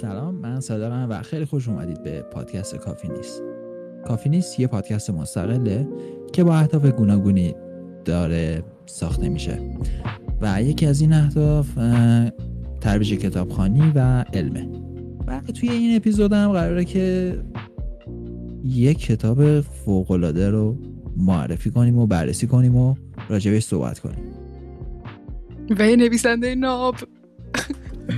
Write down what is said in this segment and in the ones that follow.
سلام من صادقم و خیلی خوش اومدید به پادکست کافی نیست. کافی نیست یه پادکست مستقله که با اهداف گوناگونی داره ساخته میشه. و یکی از این اهداف ترویج کتابخانی و علمه. و توی این اپیزود هم قراره که یک کتاب فوقالعاده رو معرفی کنیم و بررسی کنیم و راجبش صحبت کنیم. و یه نویسنده ناب.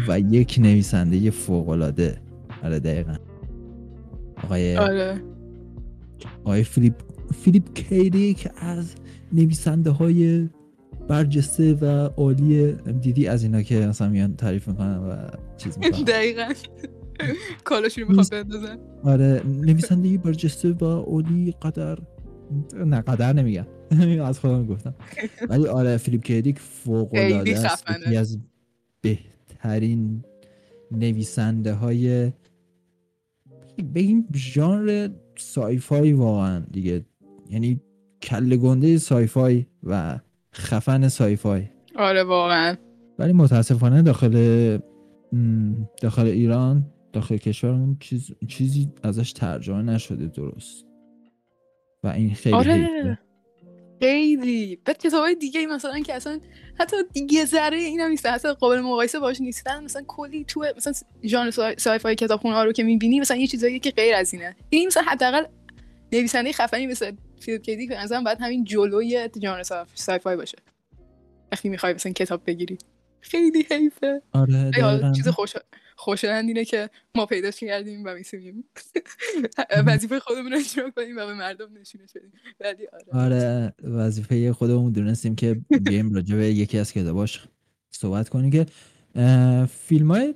و یک نویسنده فوقالعاده. آره دقیقا. آقای آره. آقای فیلیپ فیلیپ کیدی که از نویسنده های برجسته و عالی دیدی از اینا که مثلا میان تعریف می‌کنن و چیز می‌کنن. دقیقا. کالاشون رو می‌خواد بندازن آره نویسنده برجسته و عالی قدر نه قدر نمیگم. از خودم گفتم. ولی آره فیلیپ کی دیک فوق العاده خیلی است خفنه. یکی از بهترین نویسنده های به این ژانر sci-fi واقعا دیگه. یعنی کله گنده sci-fi و خفن sci-fi. آره واقعا. ولی متاسفانه داخل داخل ایران داخل کشورمون چیز چیزی ازش ترجمه نشده درست. و این خیلی آره. خیلی. بعد کتاب های دیگه ای مثلا که اصلا حتی دیگه ذره این هم نیست حتی قابل مقایسه باش نیستن. مثلا کلی تو مثلا ژانر sci- sci-fi کتابخونه ها رو که می‌بینی مثلا یه چیزایی که غیر از اینه. این مثلا حداقل نویسنده خفنی مثل فیلیپ کی دیک به نظرم باید همین جلوی ژانر sci- sci-fi باشه. وقتی می‌خوای مثلا کتاب بگیری. خیلی حیفه. آره. چیز خوش خوشایند اینه که ما پیداش کردیم و می‌تونیم وظیفه خودمون رو اجرا کنیم و به مردم نشونش بدیم. ولی آره. آره وظیفه خودمون دونستیم که بیایم راجع به یکی از کتاباش صحبت کنیم که فیلم های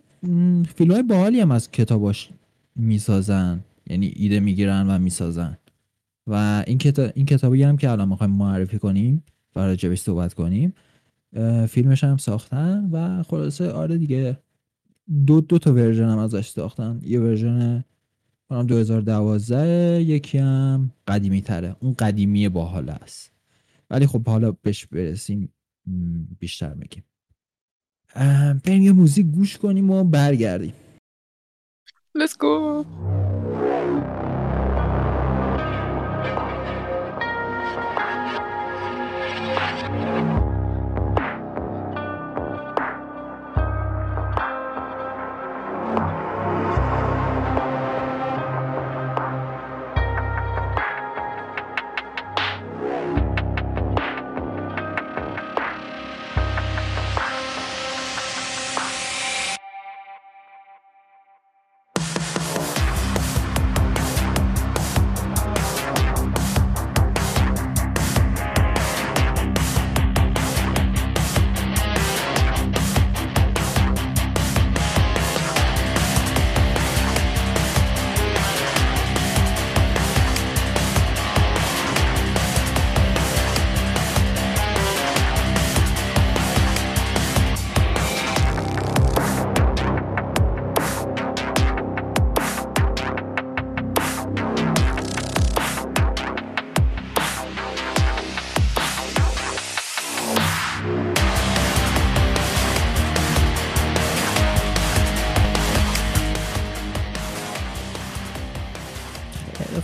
فیلم های باحالی هم از کتاباش می‌سازن. یعنی ایده می‌گیرن و می‌سازن. و این کتاب این کتابی هم که الان می‌خوایم معرفی کنیم و راجبش صحبت کنیم فیلمش هم ساختن و خلاصه آره دیگه دو دو تا version هم ازش ساختن. یه version فکر کنم 2012 یکی هم قدیمی تره اون قدیمی باحال است. ولی خب حالا بهش برسیم بیشتر میگیم. بریم یه موزیک گوش کنیم و برگردیم. Let's go.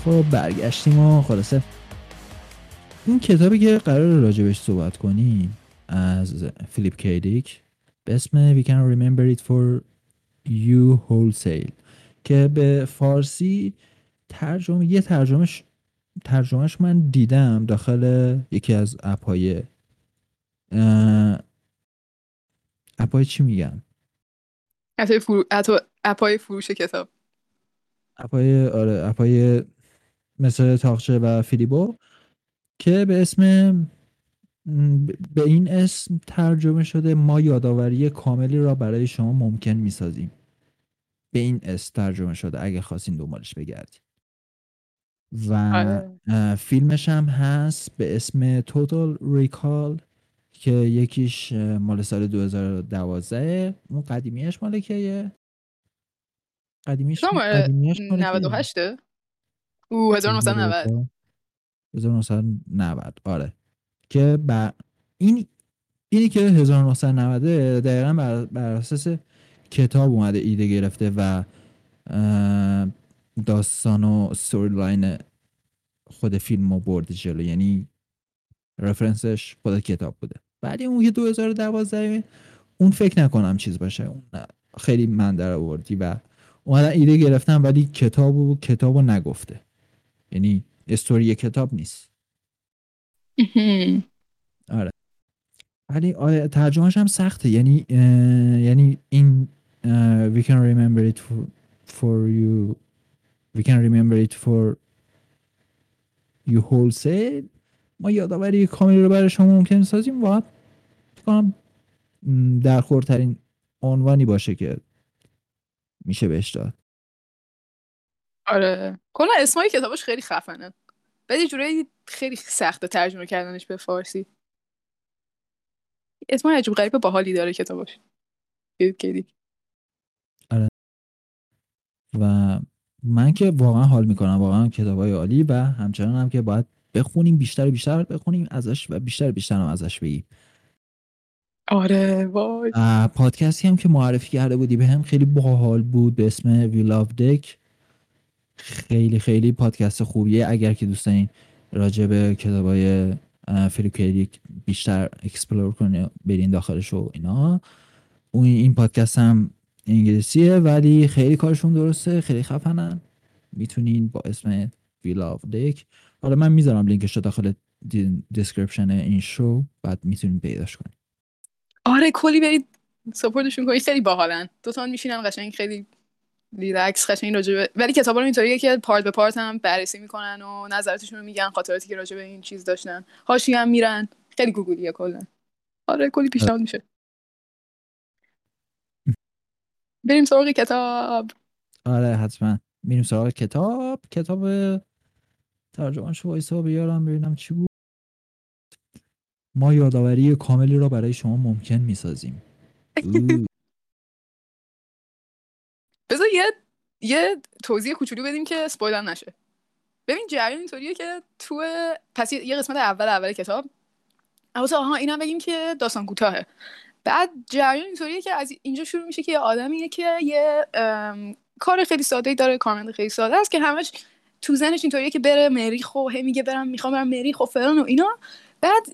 خب برگشتیم و خلاصه. این کتابی که قرار راجبش صحبت کنیم از فیلیپ کیدیک به اسم We Can Remember It For You Wholesale که به فارسی ترجمه یه ترجمهش ترجمهش من دیدم داخل یکی از اپهای اه، اپهای چی فرو... حتی اپای فروش کتاب. اپای آره اپای مثل تاخچه و فیلیبو که به اسم به این اسم ترجمه شده ما یادآوری کاملی را برای شما ممکن می‌سازیم. به این اسم ترجمه شده اگه خواستین دنبالش بگردید و آره. فیلمش هم هست به اسم توتال ریکال که یکیش مال سال 2012 اون قدیمیش مال کیه قدیمیش قدیمیش مال کیه؟ 98 او 1990 1990 آره. که بر این اینی که 1990 دقیقا بر, بر اساس کتاب اومده ایده گرفته و داستان و ستوری لاین خود فیلم رو برده جلو. یعنی رفرنسش خود کتاب بوده. بعد اون که 2012 اون فکر نکنم چیز باشه. اون خیلی من در آوردی و اومدن ایده گرفتن ولی کتاب و کتاب رو نگفته. یعنی استوری کتاب نیست. آره. ولی آره ترجمهش هم سخته. یعنی یعنی این we can remember it for, for you. We can remember it for you wholesale. ما یادآوری کاملی رو برای شما ممکن سازیم. واقعا کنم در خورترین عنوانی باشه که میشه بهش داد. آره. کلا اسمای کتابش خیلی خفنه. بعد یه جورایی خیلی سخته ترجمه کردنش به فارسی. اسمای عجیب غریب باحالی داره کتابش کیدی آره. و من که واقعا حال می‌کنم. واقعا کتاب های عالی و همچنان هم که باید بخونیم بیشتر و بیشتر بخونیم ازش و بیشتر بیشتر هم ازش بگیم. آره وای. پادکستی هم که معرفی کرده بودی به هم خیلی باحال بود به اسم وی لاف دک خیلی خیلی پادکست خوبیه. اگر که دوست دارین راجع به کتابای فیلیپ بیشتر explore کنه برین داخلش و اینا. اون این پادکست هم انگلیسیه ولی خیلی کارشون درسته خیلی خفنن. می‌تونین با اسم We Love Dick حالا من می‌ذارم لینکش رو داخل description این شو بعد می‌تونین پیداش کنین. آره کلی برید support شون کنید خیلی باحالن. دوتان میشینن قشنگ خیلی ریلکس قشنگ راجع ولی کتابا رو اینطوریه که part به part هم بررسی می‌کنن و نظراتشون رو میگن خاطراتی که راجع به این چیز داشتن. هاشی هم میرن. خیلی گوگلیه کلا. آره کلی پیشنهاد میشه. بریم سراغ کتاب. آره حتما. میریم سراغ کتاب. کتاب ترجمهش وایسا بیارم ببینم چی بود. ما یادآوری کاملی را برای شما ممکن می‌سازیم. یه توضیح کوچولو بدیم که سپویلر نشه. ببین جریان اینطوریه که تو پس یه قسمت اول اول کتاب. البته آها اینم بگیم که داستان کوتاهه. بعد جریان اینطوریه که از اینجا شروع میشه که یه آدمیه که یه کار خیلی ساده داره کارمند خیلی ساده است که همش تو زنش اینطوریه که بره مریخ و هی میگه برم می‌خوام برم مریخ و فلان و اینا. بعد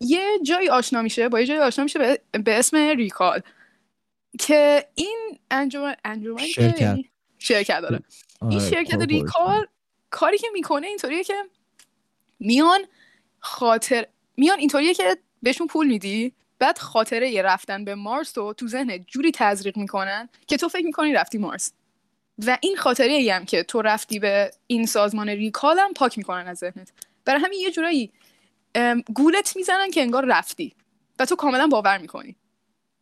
یه جایی آشنا میشه با یه جایی آشنا میشه به, به اسم ریکال. که این انجمن انجمن شرکت. شرکت داره این آره، شرکت. ریکال کاری که می‌کنه اینطوریه که میان خاطر میان اینطوریه که بهشون پول میدی بعد خاطره یه رفتن به مارس رو تو ذهنت جوری تزریق می‌کنن که تو فکر می‌کنی رفتی مارس. و این خاطره ای هم که تو رفتی به این سازمان ریکال هم پاک می‌کنن از ذهنت. برای همین یه جورایی گولت می‌زنن که انگار رفتی و تو کاملا باور می‌کنی.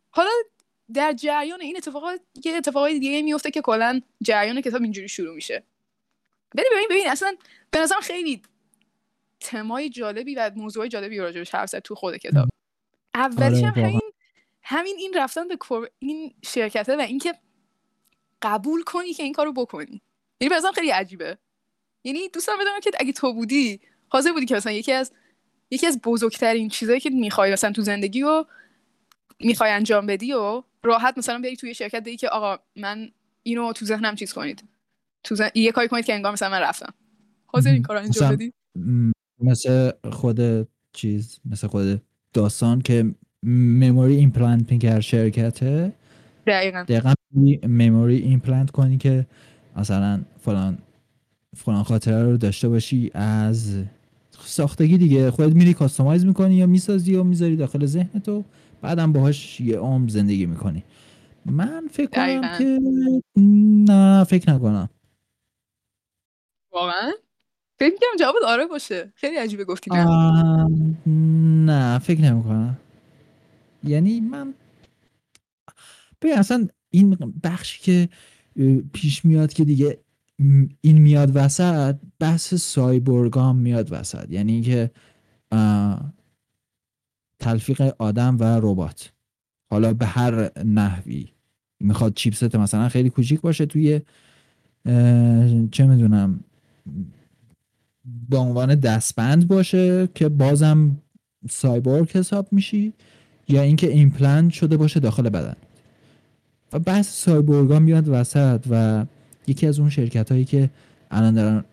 حالا در جریان این اتفاقات یه اتفاقای دیگه میفته که کلا جریان کتاب اینجوری شروع میشه. ولی ببین ببین اصلا به نظرم خیلی تمای جالبی و موضوع جالبی راجبش حرف زد تو خود کتاب. اولیش هم آره،. همین همین این رفتن به کور- این شرکته و اینکه قبول کنی که این کارو بکنی. یعنی به خیلی عجیبه. یعنی دوستم بدونم که اگه تو بودی حاضر بودی که مثلا یکی از یکی از بزرگترین چیزایی که می‌خوای مثلا تو زندگی و می‌خوای انجام بدی و راحت مثلا بری توی شرکت بگی که آقا من اینو تو ذهنم چیز کنید. تو ذهن... یه کاری کنید که انگار مثلا من رفتم. حاضر این کارو انجام مثلا- بدی؟ م، مثل خود چیز مثل خود داستان که memory implant می‌کرد شرکته دقیقا. دقیقا memory implant کنی که مثلا فلان فلان خاطره رو داشته باشی از ساختگی دیگه. خودت میری کاستومایز می‌کنی یا می‌سازی یا می‌ذاری داخل ذهنت و بعدم باهاش یه عمر زندگی می‌کنی. من فکر کنم. که نه فکر نکنم. واقعا؟ فکر می‌کنم جواب آره باشه. خیلی عجیبه گفتی نه. آه، نه فکر نمی‌کنم. یعنی من ببین اصلا این بخشی که پیش میاد که دیگه این میاد وسط بحث سایبورگام میاد وسط. یعنی اینکه تلفیق آدم و ربات. حالا به هر نحوی. می‌خواد چیپست مثلا خیلی کوچیک باشه توی چه می‌دونم به عنوان دستبند باشه که بازم سایبورگ حساب میشی یا اینکه ایمپلنت شده باشه داخل بدن. و بحث سایبورگا میاد وسط و یکی از اون شرکت هایی که الان دارن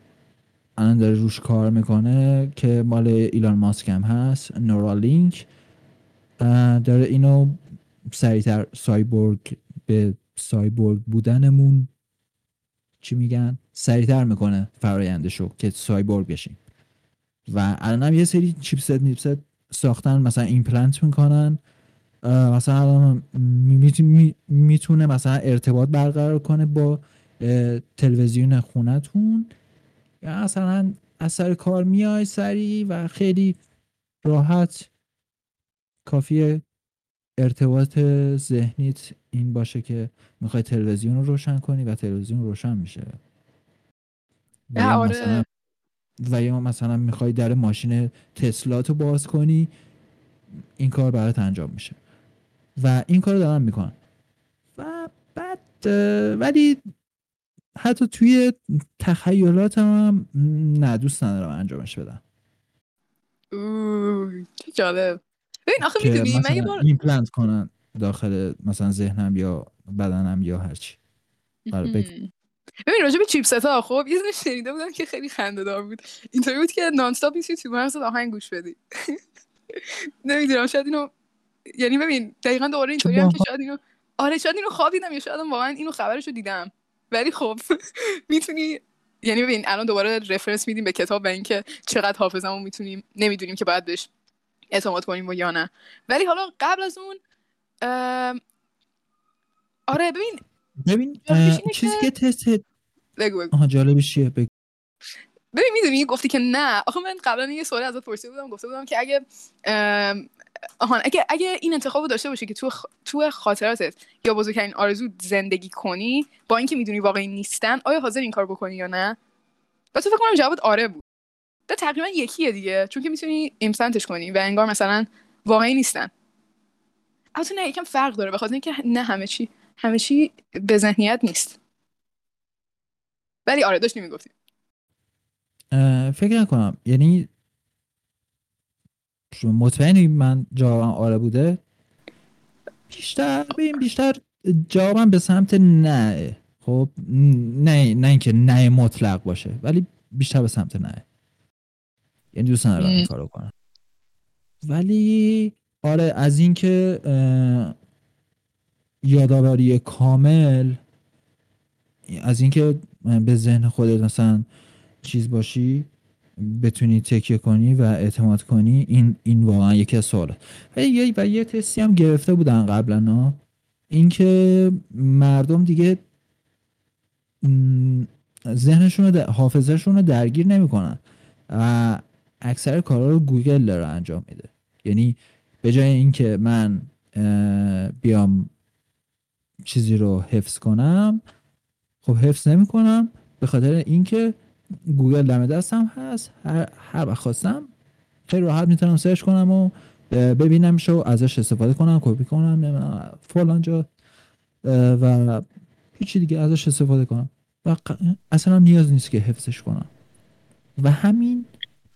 الان داره روش کار می‌کنه که مال ایلان ماسک هم هست Neuralink داره اینو سریعتر سایبورگ به سایبورگ بودنمون چی میگن؟ سریعتر می‌کنه فرایندشو که سایبورگ بشیم. و الان هم یه سری chipset میپست ساختن مثلا ایمپلنت می‌کنن. مثلا می‌تونه مثلا ارتباط برقرار کنه با تلویزیون خونتون یا مثلا از سر کار میای سری و خیلی راحت کافی ارتباط ذهنیت این باشه که می‌خوای تلویزیون رو روشن کنی و تلویزیون روشن میشه. و یا آره. مثلا و یا مثلا می‌خوای در ماشین تسلات رو باز کنی این کار برات انجام میشه. و این کار دارن می‌کنن. و بعد ولی حتی توی تخیلات هم نه دوست ندارم انجامش بدم. چه جالب. ببین آخه می‌دونی من یه بار ایمپلنت کنن داخل مثلا ذهنم یا بدنم یا هرچی آره ببین راجع به چیپست ها خب یه شنیده بودم که خیلی خنده دار بود. اینطوری بود که نان استاپ می‌تونی تو مرز آهنگ گوش بدی. نمی‌دونم شاید اینو یعنی ببین دقیقا دوباره اینطوری هم که شاید اینو آره شاید اینو خواب دیدم یا شاید واقعا اینو خبرشو دیدم. ولی خب می‌تونی یعنی ببین الان دوباره رفرنس میدیم به کتاب و اینکه چقدر حافظمون می‌تونیم نمی‌دونیم که باید بهش اعتماد کنیم و یا نه. ولی حالا قبل از اون آره ببین ببین چیزی که تست بگو بگو. آها جالبش چیه؟ بگو. ببین می‌دونی گفتی که نه. آخه من قبلا یه سوالی ازت پرسیده بودم گفته بودم که اگه آهان اگه اگه این انتخاب داشته باشی که تو خ... تو خاطراتت یا بزرگترین آرزو زندگی کنی با اینکه می‌دونی واقعی نیستن آیا حاضر این کار بکنی یا نه؟ و تو فکر کنم جواب آره بود. ده تقریبا یکیه دیگه چون که می‌تونی ایمپلنتش کنی و انگار مثلا واقعی نیستن. البته نه یکم فرق داره بخاطر اینکه نه همه چی همه چی به ذهنیت نیست. ولی آره داشتی می‌گفتی. فکر نکنم. یعنی مطمئنی من جوابم آره بوده؟ بیشتر ببین بیشتر جوابم به سمت نه. خب نه نه اینکه نه مطلق باشه ولی بیشتر به سمت نه. یعنی دوست ندارم این کارو کنم. ولی آره از اینکه یادآوری کامل از اینکه به ذهن خودت مثلا چیز باشی بتونی تکیه کنی و اعتماد کنی این این واقعا یکی از سواله. و یه و یه تستی هم گرفته بودن قبلا اینکه مردم دیگه ذهنشون حافظهشون رو درگیر نمی‌کنن و اکثر کارا رو گوگل داره انجام میده. یعنی به جای اینکه من بیام چیزی رو حفظ کنم خب حفظ نمی کنم به خاطر اینکه گوگل دم دستم هست. هر, هر وقت خواستم خیلی راحت می‌تونم سرچ کنم و ببینم شو ازش استفاده کنم کپی کنم فلان جا و هیچی دیگه ازش استفاده کنم. و اصلا نیاز نیست که حفظش کنم. و همین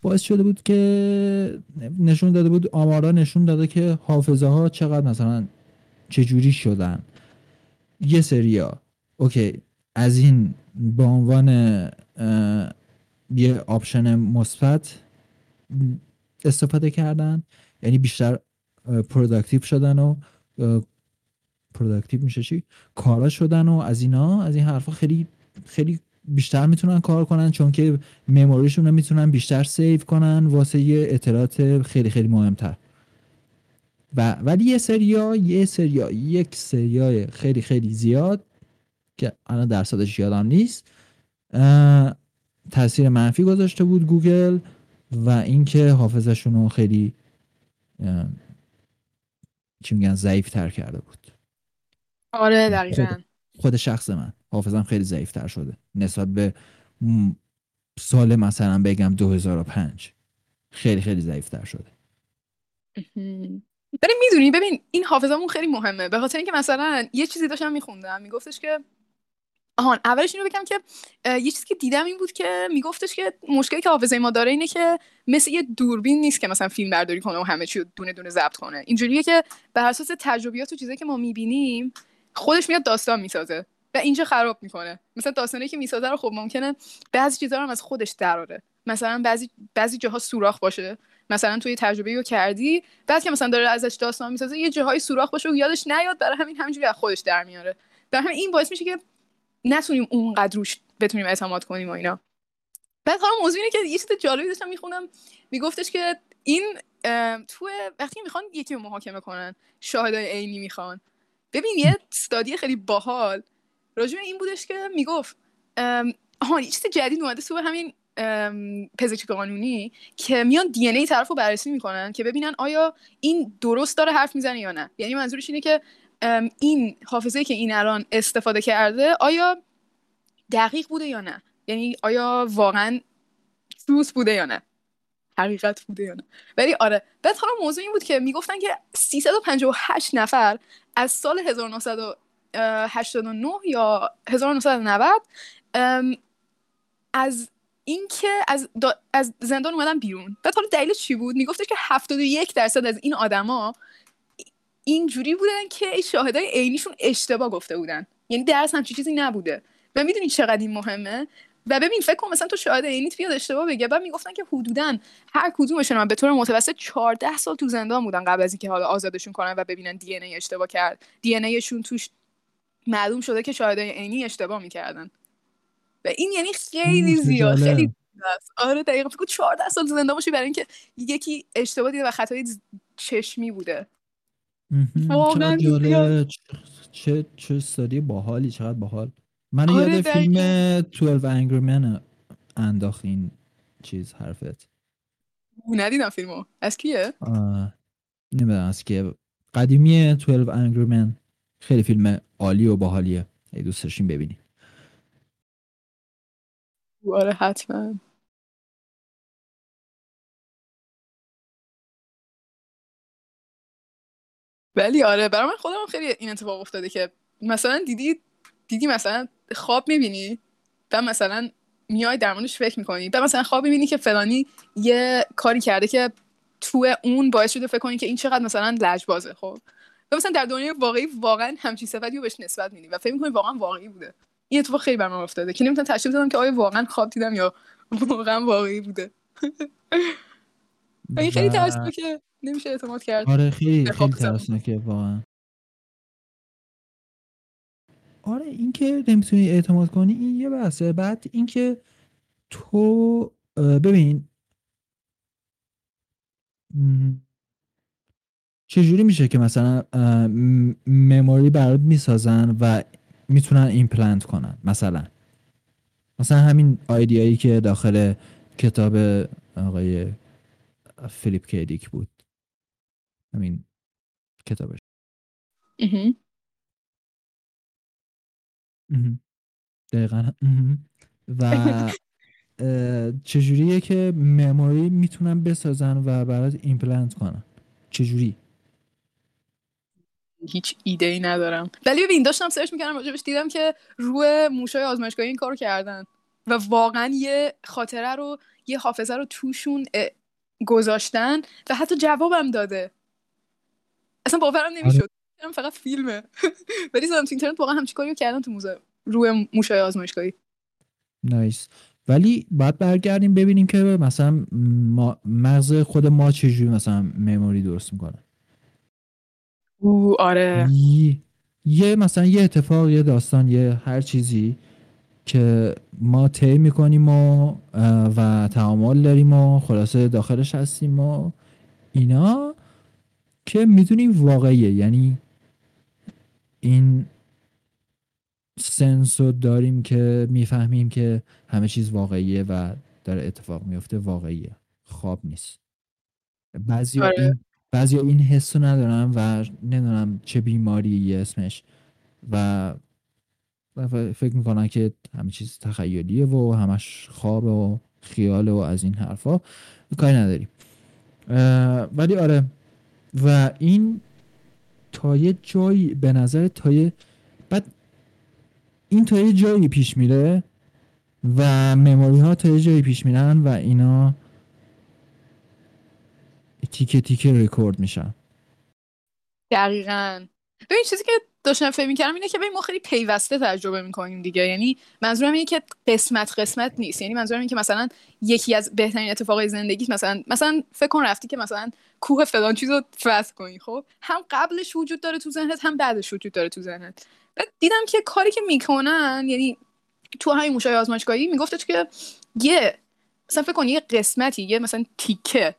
باعث شده بود که نشون داده بود آمارا نشون داده که حافظه ها چقدر مثلا چجوری شدن. یه سریا اوکی از این به عنوان یه آپشن مثبت استفاده کردن. یعنی بیشتر productive شدن و productive میشه چی؟ کارا شدن و از اینا از این حرفا خیلی خیلی بیشتر می‌تونن کار کنن چون که memory شون رو می‌تونن بیشتر save کنن واسه یه اطلاعات خیلی خیلی مهمتر. و ولی یه سریا یه سریا یک سریای خیلی خیلی زیاد که الان درصدش یادم نیست تاثیر منفی گذاشته بود گوگل و اینکه حافظشون رو خیلی چی میگن ضعیف تر کرده بود. آره دقیقا. خود, خود شخص من حافظم خیلی ضعیف تر شده. نسبت به سال مثلا بگم 2005 خیلی خیلی ضعیف تر شده ولی می‌دونی ببین این حافظمون خیلی مهمه. به خاطر اینکه مثلا یه چیزی داشتم میخوندم. میگفتش که آهان اولش اینو بگم که یه چیزی که دیدم این بود که میگفتش که مشکلی که حافظه ما داره اینه که مثل یه دوربین نیست که مثلا فیلم برداری کنه و همه چی دونه دونه ضبط کنه. اینجوریه که بر اساس تجربیات و چیزایی که ما می‌بینیم خودش میاد داستان می‌سازه و اینجا خراب می‌کنه. مثلا داستانی که می‌سازه رو خب ممکنه بعضی چیزا رو از خودش دراره مثلا بعضی بعضی جاها سوراخ باشه. مثلا توی تجربه رو کردی بعد که مثلا داره ازش داستان می‌سازه یه جاهای سوراخ باشه و یادش نیاد برای همین همینجوری از خودش در میاره. در همین این باعث میشه که نتونیم اونقدر روش بتونیم اعتماد کنیم و اینا. بعد حالا موضوع اینه که یه چیز جالبی داشتم می‌خونم. میگفتش که این تو وقتی می‌خوان یکی رو محاکمه کنن شاهدای عینی می‌خوان. ببین یه استادی خیلی باحال. راجع این بودش که می‌گفت آها یه چیز جدید اومده تو همین پزشک قانونی که میان دی ای طرف رو بررسی می‌کنن که ببینن آیا این درست داره حرف می‌زنه یا نه. یعنی منظورش اینه که این حافظه که این الان استفاده کرده آیا دقیق بوده یا نه؟ یعنی آیا واقعا دوست بوده یا نه؟ حقیقت بوده یا نه؟ ولی آره بعد حالا موضوع این بود که می‌گفتن که 358 نفر از سال 1989 یا 1990 از اینکه از از زندان اومدن بیرون. بعد حالا دلیل چی بود؟ میگفتش که 71 درصد از این آدما اینجوری بودن که شاهدای عینیشون اشتباه گفته بودن. یعنی درس همچی چیزی نبوده. و می‌دونی چقدر این مهمه؟ و ببین فکر کن مثلا تو شاهد عینیت بیاد اشتباه بگه. بعد می‌گفتن که حدودا هر کدومشون به طور متوسط 14 سال تو زندان بودن قبل از اینکه حالا آزادشون کنن و ببینن دی ای اشتباه کرد. دی ایشون توش معلوم شده که شاهدای عینی اشتباه می‌کردن. و این یعنی خیلی زیاد خیلی آره دقیقا. فکر 14 سال زندان باشی برای اینکه یکی اشتباه دیده و خطای چشمی بوده. واقعا چه چه استادی باحالی چقدر باحال. من آره یاد فیلم 12 Angry Men انداخت این چیز حرفت. ندیدم فیلمو. از کیه؟ نمی‌دونم از کیه. قدیمی 12 Angry Men. خیلی فیلم عالی و باحالیه. ای دوست داشتیم ببینی آره حتما. ولی آره برای من خودم خیلی این اتفاق افتاده که مثلا دیدی دیدی مثلا خواب می‌بینی و مثلا میای در موردش فکر می‌کنی و مثلا خواب می‌بینی که فلانی یه کاری کرده که تو اون باعث شده فکر کنی که این چقدر مثلا لجبازه خب؟ و مثلا در دنیای واقعی واقعا همچین صفتی رو بهش نسبت میدی و فکر می‌کنی واقعا واقعی بوده. این اتفاق خیلی بر من افتاده که نمی‌تونم تشخیص بدم که آیا واقعا خواب دیدم یا واقعا واقعی بوده. این خیلی ترسناکه. نمیشه اعتماد کرد. آره خیلی خیلی ترسناکه واقعا. آره اینکه نمی‌تونی اعتماد کنی این یه بحثه. بعد اینکه تو ببین چجوری میشه که مثلا memory برات می‌سازن و می‌تونن ایمپلنت کنن مثلا؟ مثلا همین idea یی که داخل کتاب آقای فیلیپ کی دیک بود. همین کتابش. دقیقا. و چجوریه که memory می‌تونن بسازن و برات ایمپلنت کنن چجوری؟ هیچ ایده ای ندارم. ولی ببین داشتم سرچ می‌کردم راجبش دیدم که روی موشای آزمایشگاهی این کارو کردن. و واقعا یه خاطره رو یه حافظه رو توشون گذاشتن و حتی جوابم داده. اصلا باورم نمی‌شد. آره. فقط فیلمه. ولی زدم تو اینترنت واقعا همچین کاری کردن تو موزه. روی موشای آزمایشگاهی. نایس. ولی باید برگردیم ببینیم که مثلا مغز خود ما چجوری مثلا مموری درست می‌کنه. او آره. یه مثلا یه اتفاق یه داستان یه هر چیزی که ما طی می‌کنیم و و تعامل داریم و خلاصه داخلش هستیم و اینا که می‌دونیم واقعیه. یعنی این سنس رو داریم که می‌فهمیم که همه چیز واقعیه و داره اتفاق میفته واقعیه. خواب نیست. بعضی آره. این بعضی این حس رو ندارم و نمی‌دونم چه بیماری اسمش و فکر می‌کنن که همه چیز تخیلیه و همش خواب و خیاله و از این حرفا. کاری نداریم. ولی آره. و این تا یه جایی به نظر تا یه بعد این تا یه جایی پیش میره و مموری ها تا یه جایی پیش میرن و اینا تیکه تیکه ریکورد میشن. دقیقا. ببین چیزی که داشتم فکر می‌کردم اینه که ببین ما خیلی پیوسته تجربه می‌کنیم دیگه. یعنی منظورم اینه که قسمت قسمت نیست. یعنی منظورم اینه که مثلا یکی از بهترین اتفاقای زندگیت مثلا مثلا فکر کن رفتی که مثلا کوه فلان چیزو فتح کنی خب؟ هم قبلش وجود داره تو ذهنت هم بعدش وجود داره تو ذهنت. دیدم که کاری که می‌کنن یعنی تو همین موشای آزمایشگاهی میگفتش که یه مثلا فکر کن یه قسمتی یه مثلا تیکه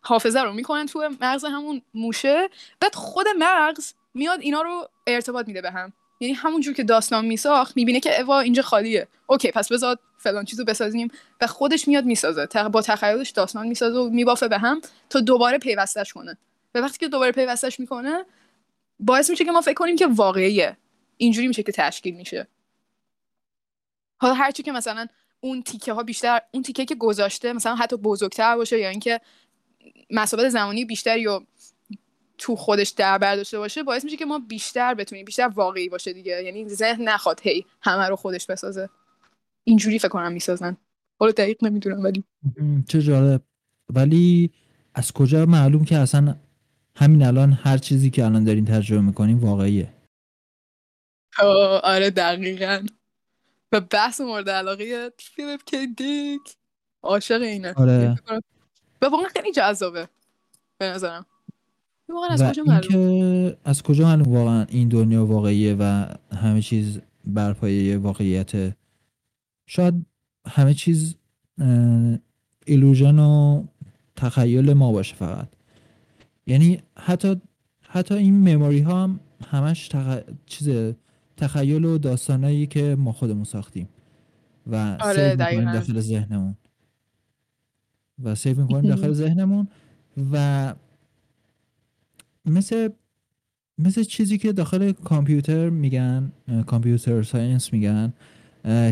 حافظه رو می‌کنن تو مغز همون موشه. بعد خود مغز میاد اینا رو ارتباط میده به هم یعنی همونجور که داستان میساخت می‌بینه که اوا اینجا خالیه. اوکی پس بذار فلان چیزو بسازیم. و خودش میاد می‌سازه. با تخیلش داستان می‌سازه و میبافه به هم تا دوباره پیوستش کنه. و وقتی که دوباره پیوستش می‌کنه باعث میشه که ما فکر کنیم که واقعیه. اینجوری میشه که تشکیل میشه. حالا هرچی که مثلا اون تیکه ها بیشتر اون تیکه که گذاشته مثلا حتی بزرگتر باشه یا اینکه مسافت زمانی بیشتری و تو خودش در برداشته باشه باعث میشه که ما بیشتر بتونیم بیشتر واقعی باشه دیگه. یعنی ذهن نخواد هی همه رو خودش بسازه. اینجوری فکر کنم می‌سازن. حالا دقیق نمی‌دونم ولی. چه جالب. ولی از کجا معلوم که اصلا همین الان هر چیزی که الان دارین تجربه می‌کنیم واقعیه؟ آره دقیقا. و بحث مورد علاقه فیلیپ کی دیک. عاشق اینه. آره. و واقعا خیلی جذابه. به نظرم. واقعا از کجا معلوم از کجا معلوم واقعا این دنیا واقعیه و همه چیز بر پایه واقعیت؟ شاید همه چیز illusion و تخیل ما باشه فقط. یعنی حتی حتی این memory ها هم همش تخ... چیز تخیل و داستانایی که ما خودمون ساختیم و آره داخل ذهنمون. و save می‌کنیم داخل ذهنمون و مثل مثل چیزی که داخل کامپیوتر میگن computer science میگن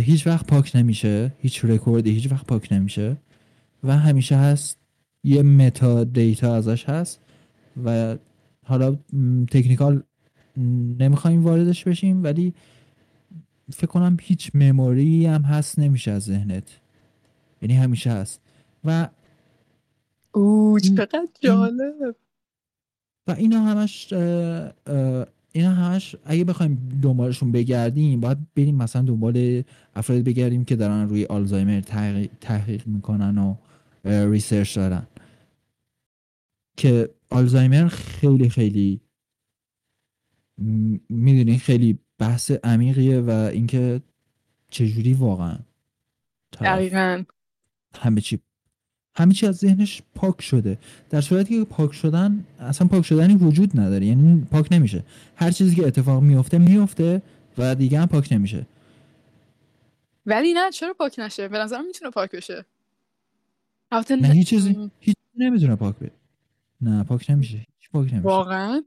هیچ وقت پاک نمیشه هیچ رکوردی هیچ وقت پاک نمیشه و همیشه هست یه metadata ازش هست و حالا technical نمی‌خوایم واردش بشیم ولی فکر کنم هیچ memory هم هست نمیشه از ذهنت. یعنی همیشه هست. و اوه چقدر جالب. و اینا همش اینا همش اگه بخوایم دنبالشون بگردیم باید بریم مثلا دنبال افراد بگردیم که دارن روی آلزایمر تحقیق می‌کنن و ریسرچ دارن. که آلزایمر خیلی خیلی می‌دونی خیلی بحث عمیقیه و اینکه چجوری واقعا. دقیقا. همه چی همه چی از ذهنش پاک شده. در صورتی که پاک شدن اصلا پاک شدنی وجود نداره. یعنی پاک نمیشه. هر چیزی که اتفاق میفته میفته و دیگه هم پاک نمیشه. ولی نه چرا پاک نشه؟ به نظرم می‌تونه پاک بشه. نه هیچ چیزی هیچ نمی‌تونه پاک بشه. نه پاک نمیشه. هیچ پاک نمیشه. واقعا.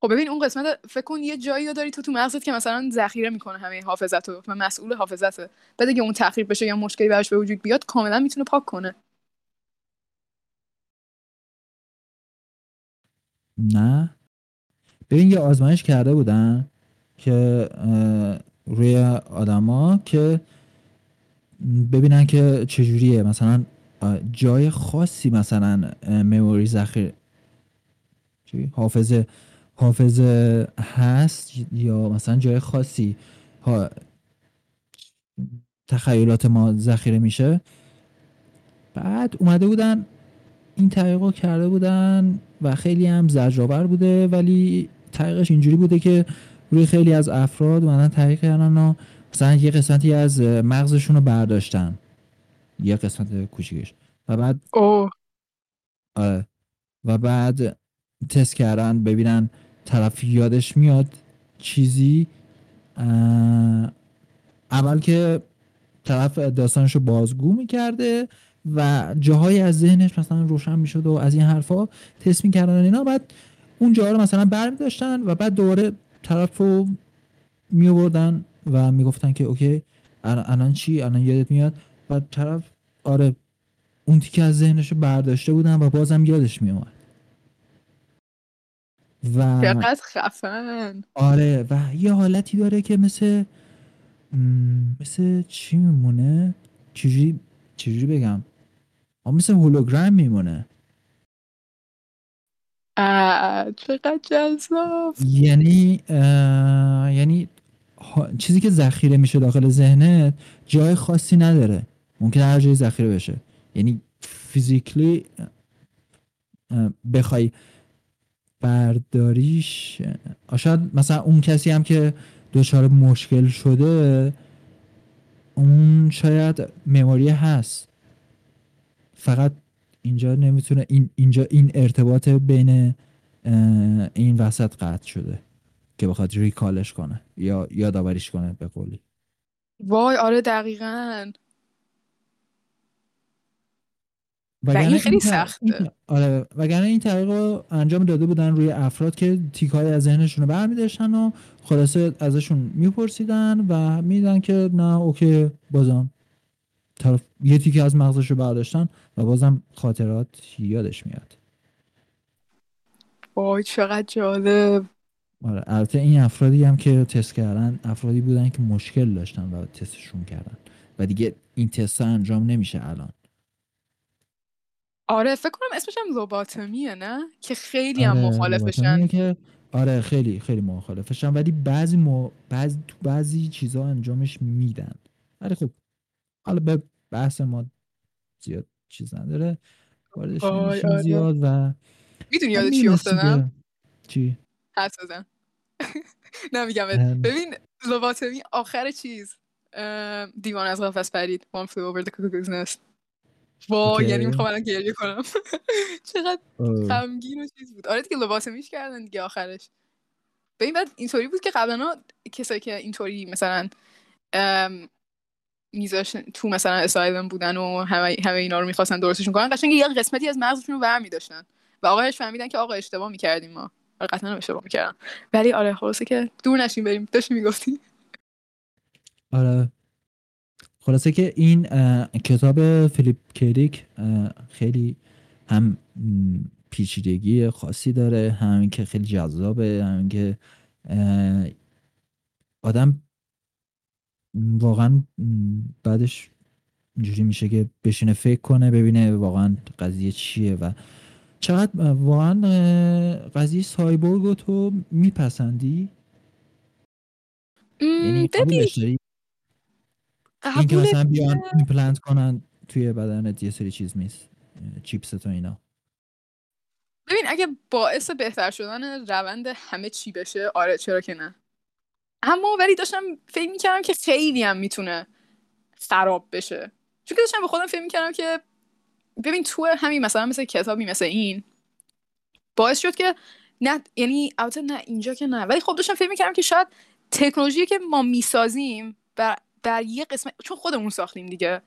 خب ببین اون قسمت فکر کن یه جایی داری تو تو مغزت که مثلا ذخیره می‌کنه همه حافظت و مسئول حافظته. بعد اگه اون تخریب بشه یا مشکلی براش به وجود بیاد کاملا می‌تونه پاک کنه. نه. ببین یه آزمایش کرده بودن که روی آدما که ببینن که چجوریه. مثلا جای خاصی مثلا مموری ذخیره حافظه حافظه هست یا مثلا جای خاصی؟ ها تخیلات ما ذخیره میشه. بعد اومده بودن این تحقیق کرده بودن. و خیلی هم زجرآور بوده ولی تحقیقش اینجوری بوده که روی خیلی از افراد اومدن تحقیق کردن و مثلا یه قسمتی از مغزشون رو برداشتن. یه قسمت کوچیکش. و بعد اوه. آره. و بعد تست کردن ببینن طرف یادش میاد چیزی اول که طرف داستانش رو بازگو می‌کرده و جاهایی از ذهنش مثلا روشن می‌شد و از این حرفا تست می‌کردن اینا. بعد اون جاها رو مثلا برمی داشتن و بعد دوباره طرف رو می آوردن و می‌گفتن که اوکی الان چی؟ الان یادت میاد؟ و طرف آره اون تیکه از ذهنش رو برداشته بودن و بازم یادش می اومد و چقدر خفن. آره و یه حالتی داره که مثل مثل چی میمونه؟ چجوری چجوری بگم؟ مثل هولوگرام میمونه. چقدر جذاب. یعنی یعنی چیزی که ذخیره میشه داخل ذهنت جای خاصی نداره. ممکن هر جایی ذخیره بشه. یعنی فیزیکلی بخوای برداریش شاید مثلا اون کسی هم که دچار مشکل شده اون شاید مموری هست. فقط اینجا نمی‌تونه این اینجا این ارتباط بین این وسط قطع شده که بخواد ریکالش کنه یا یادآوریش کنه به قولی وای آره دقیقا وگرنه این خیلی سخته. این آره وگرنه این طریق رو انجام داده بودن روی افراد که تیکای از ذهنشون رو برمیداشتن و خلاصه ازشون میپرسیدن و میدن که نه اوکی بازم طرف یه تیکه از مغزش رو برداشتن و بازم خاطرات یادش میاد. وای چقدر جالب. آره البته این افرادی هم که تست کردن افرادی بودن که مشکل داشتن و تستشون کردن و دیگه این تست انجام نمیشه الان. آره فکر کنم اسمش هم لوباتمیه نه؟ که خیلی هم آره، مخالفشن. که آره خیلی خیلی مخالفشن ولی بعضی مو... بعضی تو بعضی چیزا انجامش میدن. ولی خب حالا به بحث ما زیاد چیز نداره. واردش. زیاد و می‌دونی یاد چی افتادم؟ چی حدس بزن. نمیگم. ببین لوباتمی آخر چیز. دیوان از قفس پرید. One flew over the cuckoo's nest. اوکی. یعنی می‌خوام الان گریه کنم. چقدر. غمگین و چیز بود. آره دیگه لباسمیش کردن دیگه آخرش. ببین بعد اینطوری بود که قبلا کسایی که اینطوری مثلا میذاشتن تو مثلا اسایلم بودن و همه, همه اینا رو می‌خواستن درستشون کنن. قشنگ یه قسمتی از مغزشون رو برمی داشتن و آقایش فهمیدن که آقا اشتباه می‌کردیم ما. آره قطعا هم اشتباه می‌کردن. ولی آره خلاصه که دور نشیم بریم. داشتی می‌گفتی. آره. خلاصه که این کتاب فیلیپ کریک خیلی هم پیچیدگی خاصی داره. همین که خیلی جذابه همین که آدم واقعا بعدش اینجوری میشه که بشینه فکر کنه ببینه واقعا قضیه چیه و چقدر واقعا قضیه سایبورگ تو میپسندی؟ یعنی قبولش داری این که قبول مثلا بیان ایمپلنت کنن توی بدنت یه سری چیز میز chipset و اینا. ببین اگه باعث بهتر شدن روند همه چی بشه آره چرا که نه. اما ولی داشتم فکر می‌کردم که خیلی هم می‌تونه خراب بشه. چون که داشتم به خودم فکر می‌کردم که ببین تو همین مثلا مثل کتابی مثل این باعث شد که نه یعنی البته نه اینجا که نه ولی خب داشتم فکر می‌کردم که شاید تکنولوژی که ما می‌سازیم بر, بر یه قسمت چون خودمون ساختیم دیگه.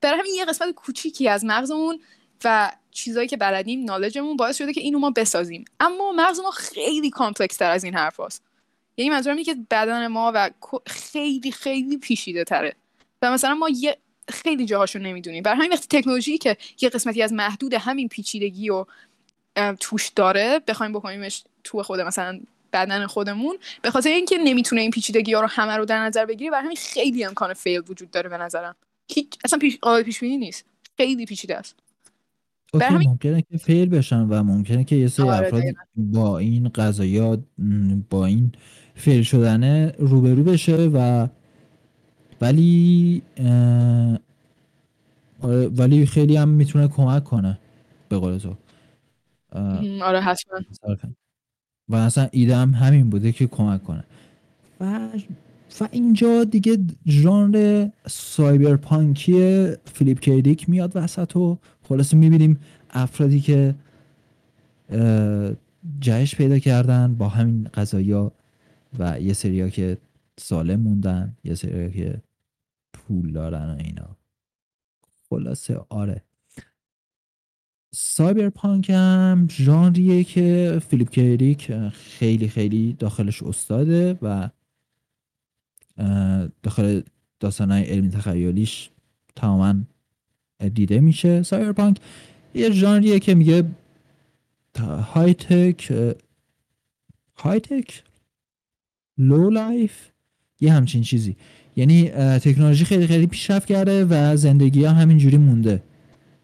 برای همین یه قسمت کوچیکی از مغزمون و چیزایی که بلدیم knowledge مون باعث شده که اینو ما بسازیم. اما مغز ما خیلی complex تر از این حرف هست. یعنی منظورم اینه که بدن ما و خیلی خیلی پیچیده تره. و مثلا ما یه خیلی جاهاشو نمی‌دونیم. برای همین وقتی تکنولوژی که یه قسمتی از محدود همین پیچیدگی و توش داره بخوایم بکنیمش تو خود مثلا بدن خودمون به خاطر اینکه نمی‌تونه این پیچیدگی ها رو همه رو در نظر بگیره برای همین خیلی امکان فیل وجود داره به نظرم. هیچ اصلا پیش قابل پیش بینی نیست. خیلی پیچیده است. اوکی همین- ممکنه که فیل بشن و ممکنه که یه سری آره، افراد. با این قضایا م، با این فیل شدنه روبرو بشه و ولی آره، ولی خیلی هم می‌تونه کمک کنه به قول تو آره حتما. و اصلا ایدم همین بوده که کمک کنه و و اینجا دیگه ژانر سایبرپانکی فیلیپ کیدیک میاد وسط و خلاصه می‌بینیم افرادی که جهش پیدا کردن با همین قضایا و یه سریا که سالم موندن یه سریا که پول دارن و اینا. خلاصه آره. سایبرپانک هم ژانریه که فیلیپ کیریک خیلی خیلی داخلش استاده و داخل داستانهای علمی تخیلیش تماما دیده میشه. cyberpunk یه ژانریه که میگه high tech high tech low life یه همچین چیزی. یعنی تکنولوژی خیلی خیلی پیشرفت کرده و زندگی هم همینجوری مونده.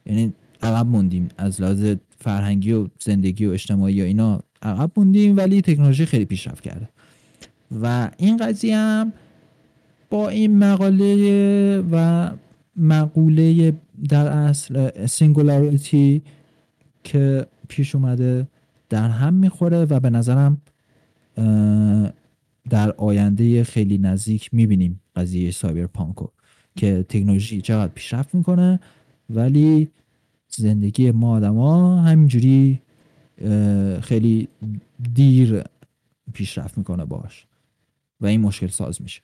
یعنی عقب موندیم. از لحاظ فرهنگی و زندگی و اجتماعی و اینا عقب موندیم ولی تکنولوژی خیلی پیشرفت کرده. و این قضیه هم با این مقاله و مقوله در اصل singularity که پیش اومده در هم می‌خوره و به نظرم در آینده خیلی نزدیک می‌بینیم قضیه cyberpunk و که تکنولوژی چقدر پیشرفت می‌کنه ولی زندگی ما آدما همینجوری خیلی دیر پیشرفت می‌کنه باش و این مشکل ساز میشه.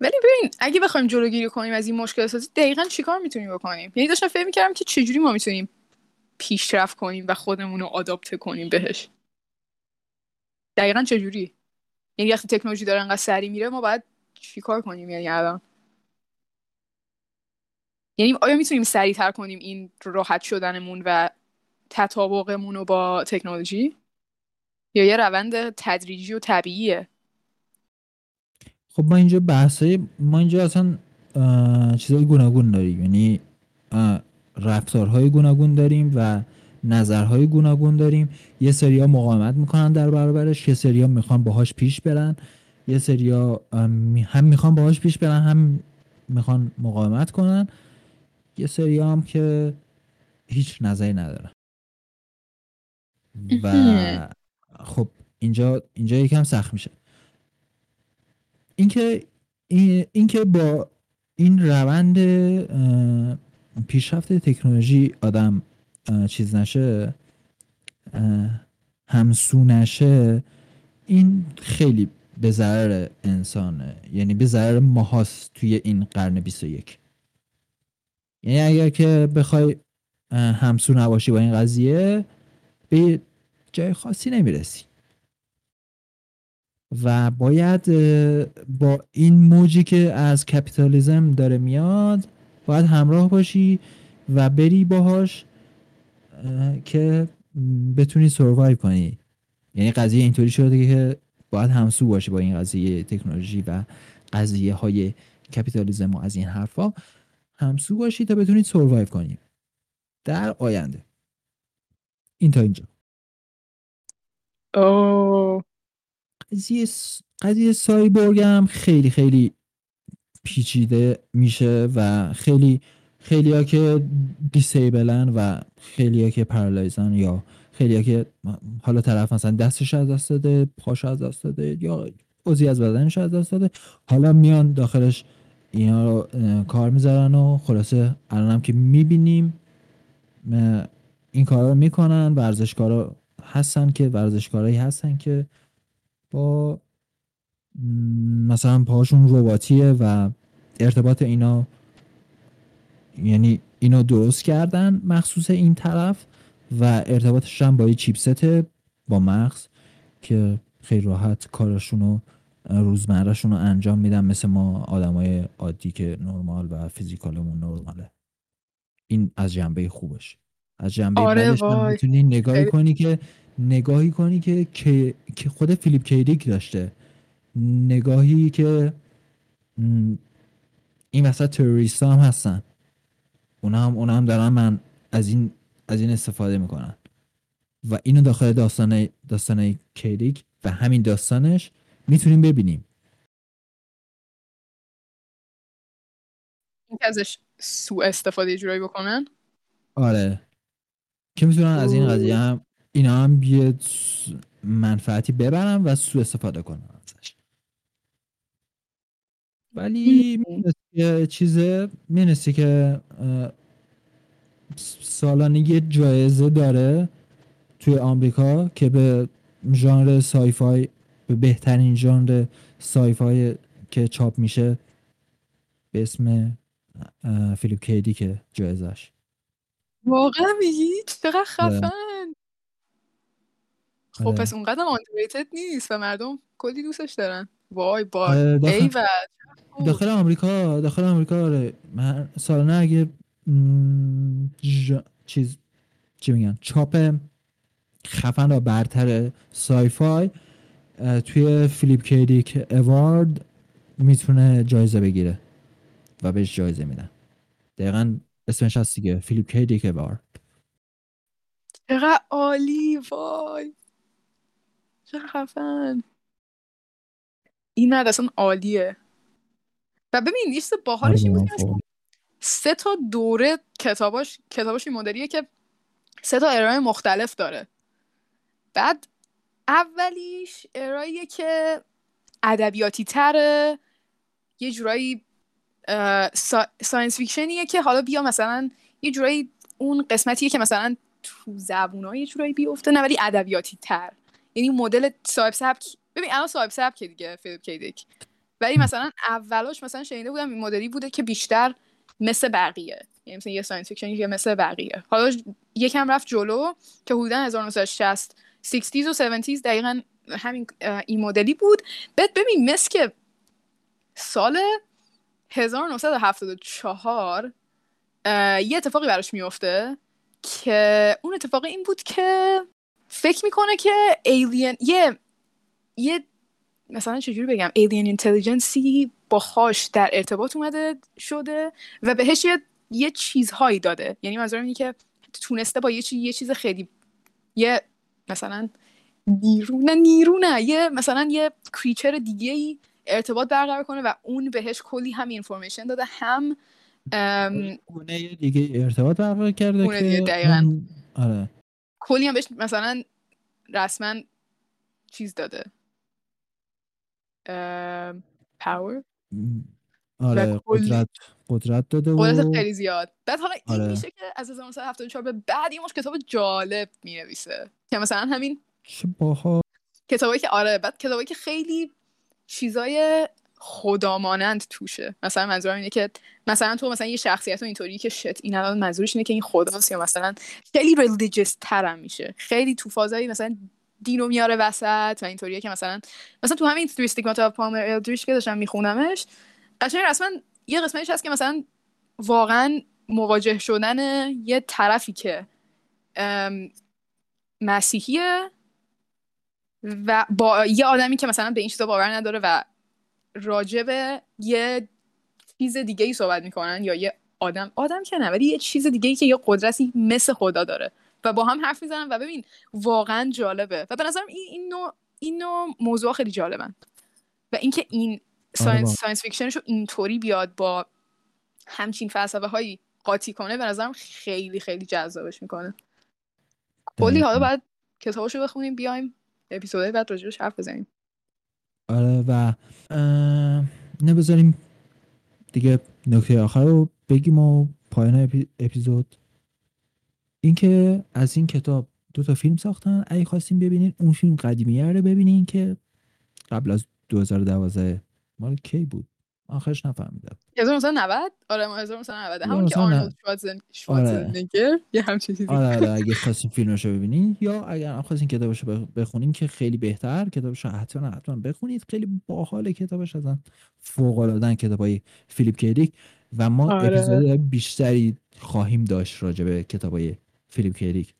ولی ببین اگه بخوایم جلوگیری کنیم از این مشکل سازی دقیقا چیکار می‌تونیم بکنیم؟ یعنی داشتم فکر می‌کردم که چجوری ما می‌تونیم پیشرفت کنیم و خودمون رو آداپته کنیم بهش. دقیقا چجوری؟ یعنی وقتی تکنولوژی داره انقدر سریع میره ما باید چیکار کنیم یعنی الان؟ یعنی آیا می‌تونیم سریعتر کنیم این راحت شدنمون و تطابقمون رو با تکنولوژی؟ یا یه روند تدریجی و طبیعیه؟ خب ما اینجا بحثای ما اینجا اصلا چیزای گوناگون داریم. یعنی رفتارهای گوناگون داریم و نظرهای گوناگون داریم. یه سریا مقاومت می‌کنن در برابرش یه سریا می‌خوان باهاش پیش برن. یه سریا هم می‌خوان باهاش پیش برن هم می‌خوان مقاومت کنن. یه سریا هم که هیچ نظری ندارن و خب اینجا اینجا یکم سخت میشه. اینکه اینکه با این روند پیشرفت تکنولوژی آدم چیز نشه همسو نشه این خیلی به ضرر انسانه. یعنی به ضرر ماهاست توی این قرن 21 یعنی اگر که بخوای همسو نباشی با این قضیه به جای خاصی نمی‌رسی. و باید با این موجی که از کپیتالیزم داره میاد باید همراه باشی و بری باهاش که بتونی سروایو کنی. یعنی قضیه اینطوری شده که باید همسو باشی با این قضیه تکنولوژی و قضیه های کپیتالیزم و از این حرفا همسو باشی تا بتونید survive کنی. در آینده. این تا اینجا. اوه. قضیه قضیه سایبورگ هم خیلی خیلی پیچیده میشه و خیلی خیلی ها که disabled ن و خیلی ها که paralyzed ن یا خیلی ها که حالا طرف مثلا دستش از دست داده پاش از دست داده یا عضوی از بدنش از دست داده حالا میان داخلش اینا رو کار می‌ذارن و خلاصه الان هم که می‌بینیم این کار رو می‌کنن ورزشکارا هستن که ورزشکارایی هستن که با مثلا پاهاشون رباتیه و ارتباط اینا یعنی اینا درست کردن مخصوص این طرف و ارتباطش هم با یه چیپست با مغز که خیلی راحت کارشون رو روزمرهشون رو انجام میدن. مثل ما آدمای عادی که نرمال و فیزیکالمون نرماله. این از جنبه خوبش. از جنبه آره می‌تونی نگاهی کنی که نگاهی کنی که که خود فیلیپ کیدیک داشته. نگاهی که این وسط تروریست هم هستن. اونا هم, اونا هم دارن من از این از این استفاده می‌کنن. و اینو داخل داستان داستان کیدیک و همین داستانش می‌تونیم ببینیم. این ازش سوء استفاده جورایی بکنن؟ آره. که می‌تونن از این قضیه هم اینا هم یه منفعتی ببرن و سوء استفاده کنن ازش. ولی یه چیزه می‌رسی که سالانه یه جایزه داره توی آمریکا که به ژانر sci-fi به بهترین ژانر sci-fi که چاپ میشه به اسم فیلیپ کی دیک که جایزش واقعا میگی؟ چقدر آره. خفن. خب آره. پس اونقدر underrated نیست و مردم کلی دوستش دارن. وای ای و داخل آمریکا داخل آمریکا آره. سالانه اگه چیز چی میگن؟ چاپ خفن و برتر sci-fi توی فیلیپ کی دیک award می‌تونه جایزه بگیره و بهش جایزه میدن. دقیقا اسمش هست دیگه فیلیپ کی دیک award چقدر عالی وای. چقدر خفن. این مرد اصلا عالیه. و ببین یه چیز باحالش این بود که سه تا دوره کتاباش کتاباش این مدلیه که سه تا era ی مختلف داره. بعد اولیش era اییه که ادبیاتی تره یه جورایی سا، science fiction یه که حالا بیا مثلا یه جورایی اون قسمتیه که مثلا تو زبون یه جورایی بیفته نه ولی ادبیاتی تر یعنی مدل صاحب سبک ببین الان صاحب سبک دیگه فیلیپ کی دیک ولی مثلا اولاش مثلا شنیده بودم این مدلی بوده که بیشتر مثل بقیه. یعنی مثلا یه science fiction که مثل بقیه. حالا یکم رفت جلو که حدودا 1960 60 و 70 دقیقا همین این مدلی بود. بعد ببین مثل که سال 1974 یه اتفاقی براش میفته که اون اتفاق این بود که فکر می‌کنه که alien یه یه مثلا چجوری بگم alien intelligence ی باهاش در ارتباط اومده شده و بهش یه, یه چیزهایی داده. یعنی منظورم اینه که تونسته با یه, چیز یه چیز خیلی یه مثلا نیرو نه نیرو نه یه مثلا یه creature دیگه ای ارتباط برقرار کنه و اون بهش کلی هم information داده هم گونه دیگه ارتباط برقرار کرده گونه دیگه دقیقا. آره. کلی هم بهش مثلا رسما چیز داده. پاور آره قدرت قدرت داده و قدرت خیلی زیاد. بعد حالا این آره. میشه که از 1974 به بعد یه مش کتاب جالب می‌نویسه. که مثلا همین چه باها کتابایی که آره بعد کتابایی که خیلی چیزای خدامانند توشه. مثلا منظورم اینه که مثلا تو مثلا یه شخصیت اینطوری که shit این الان منظورش اینه که این خداست یا مثلا خیلی religious ترم میشه. خیلی تو فازایی مثلا دینو میاره وسط و اینطوریه که مثلا مثلا تو همین Three Stigmata of Palmer Eldritch که داشتم میخونمش قشنگ رسما یه قسمتش هست که مثلا واقعا مواجه شدن یه طرفی که مسیحیه و با یه آدمی که مثلا به این چیزا باور نداره و راجب یه چیز دیگه ای صحبت می‌کنن یا یه آدم آدم که نه ولی یه چیز دیگه ای که یه قدرتی مثل خدا داره. و با هم حرف می‌زنن و ببین واقعا جالبه. و به نظرم این این نوع این نوع موضوع خیلی جالبن. و اینکه این science science fiction شو اینطوری بیاد با همچین فلسفه هایی قاطی کنه به نظرم خیلی خیلی جذابش می‌کنه. کلی حالا بعد کتابشو بخونیم بیایم اپیزودهای بعد راجبش حرف بزنیم. آره و نبذاریم دیگه نکته آخر رو بگیم و پایان اپیزود. اینکه از این کتاب دو تا فیلم ساختن. اگه خواستیم ببینین اون فیلم قدیمیه رو ببینین که قبل از 2012 مال کی بود؟ آخرش نفهمیدم. 1990 آره 1990 همون که آرنولد شوارزنگر. یه همچین چیزی. آره آره اگه خواستین فیلمشو ببینین یا اگر خواستین کتابشو بخونین که خیلی بهتر کتابشو حتما حتما بخونید. خیلی باحال کتابش ازن. فوق العاده کتابای فیلیپ کیدیک. و ما آره. اپیزود بیشتری خواهیم داشت راجع به کتابای فیلیپ کیدیک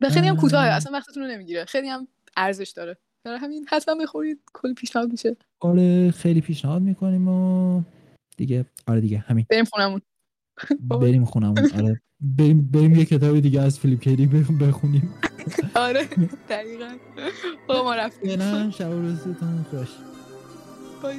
به خیلی هم کوتاه اصلا وقتتون رو نمی‌گیره. خیلی هم ارزش داره. برای همین حتما بخورید. کلی پیشنهاد میشه. آره خیلی پیشنهاد می‌کنیم و دیگه آره دیگه همین. بریم خونمون. بریم خونمون آره. بریم بریم یه کتاب دیگه از فیلیپ کیدیک بخونیم. آره دقیقا. با ما رفتیم. شب و روزتون خوش. بای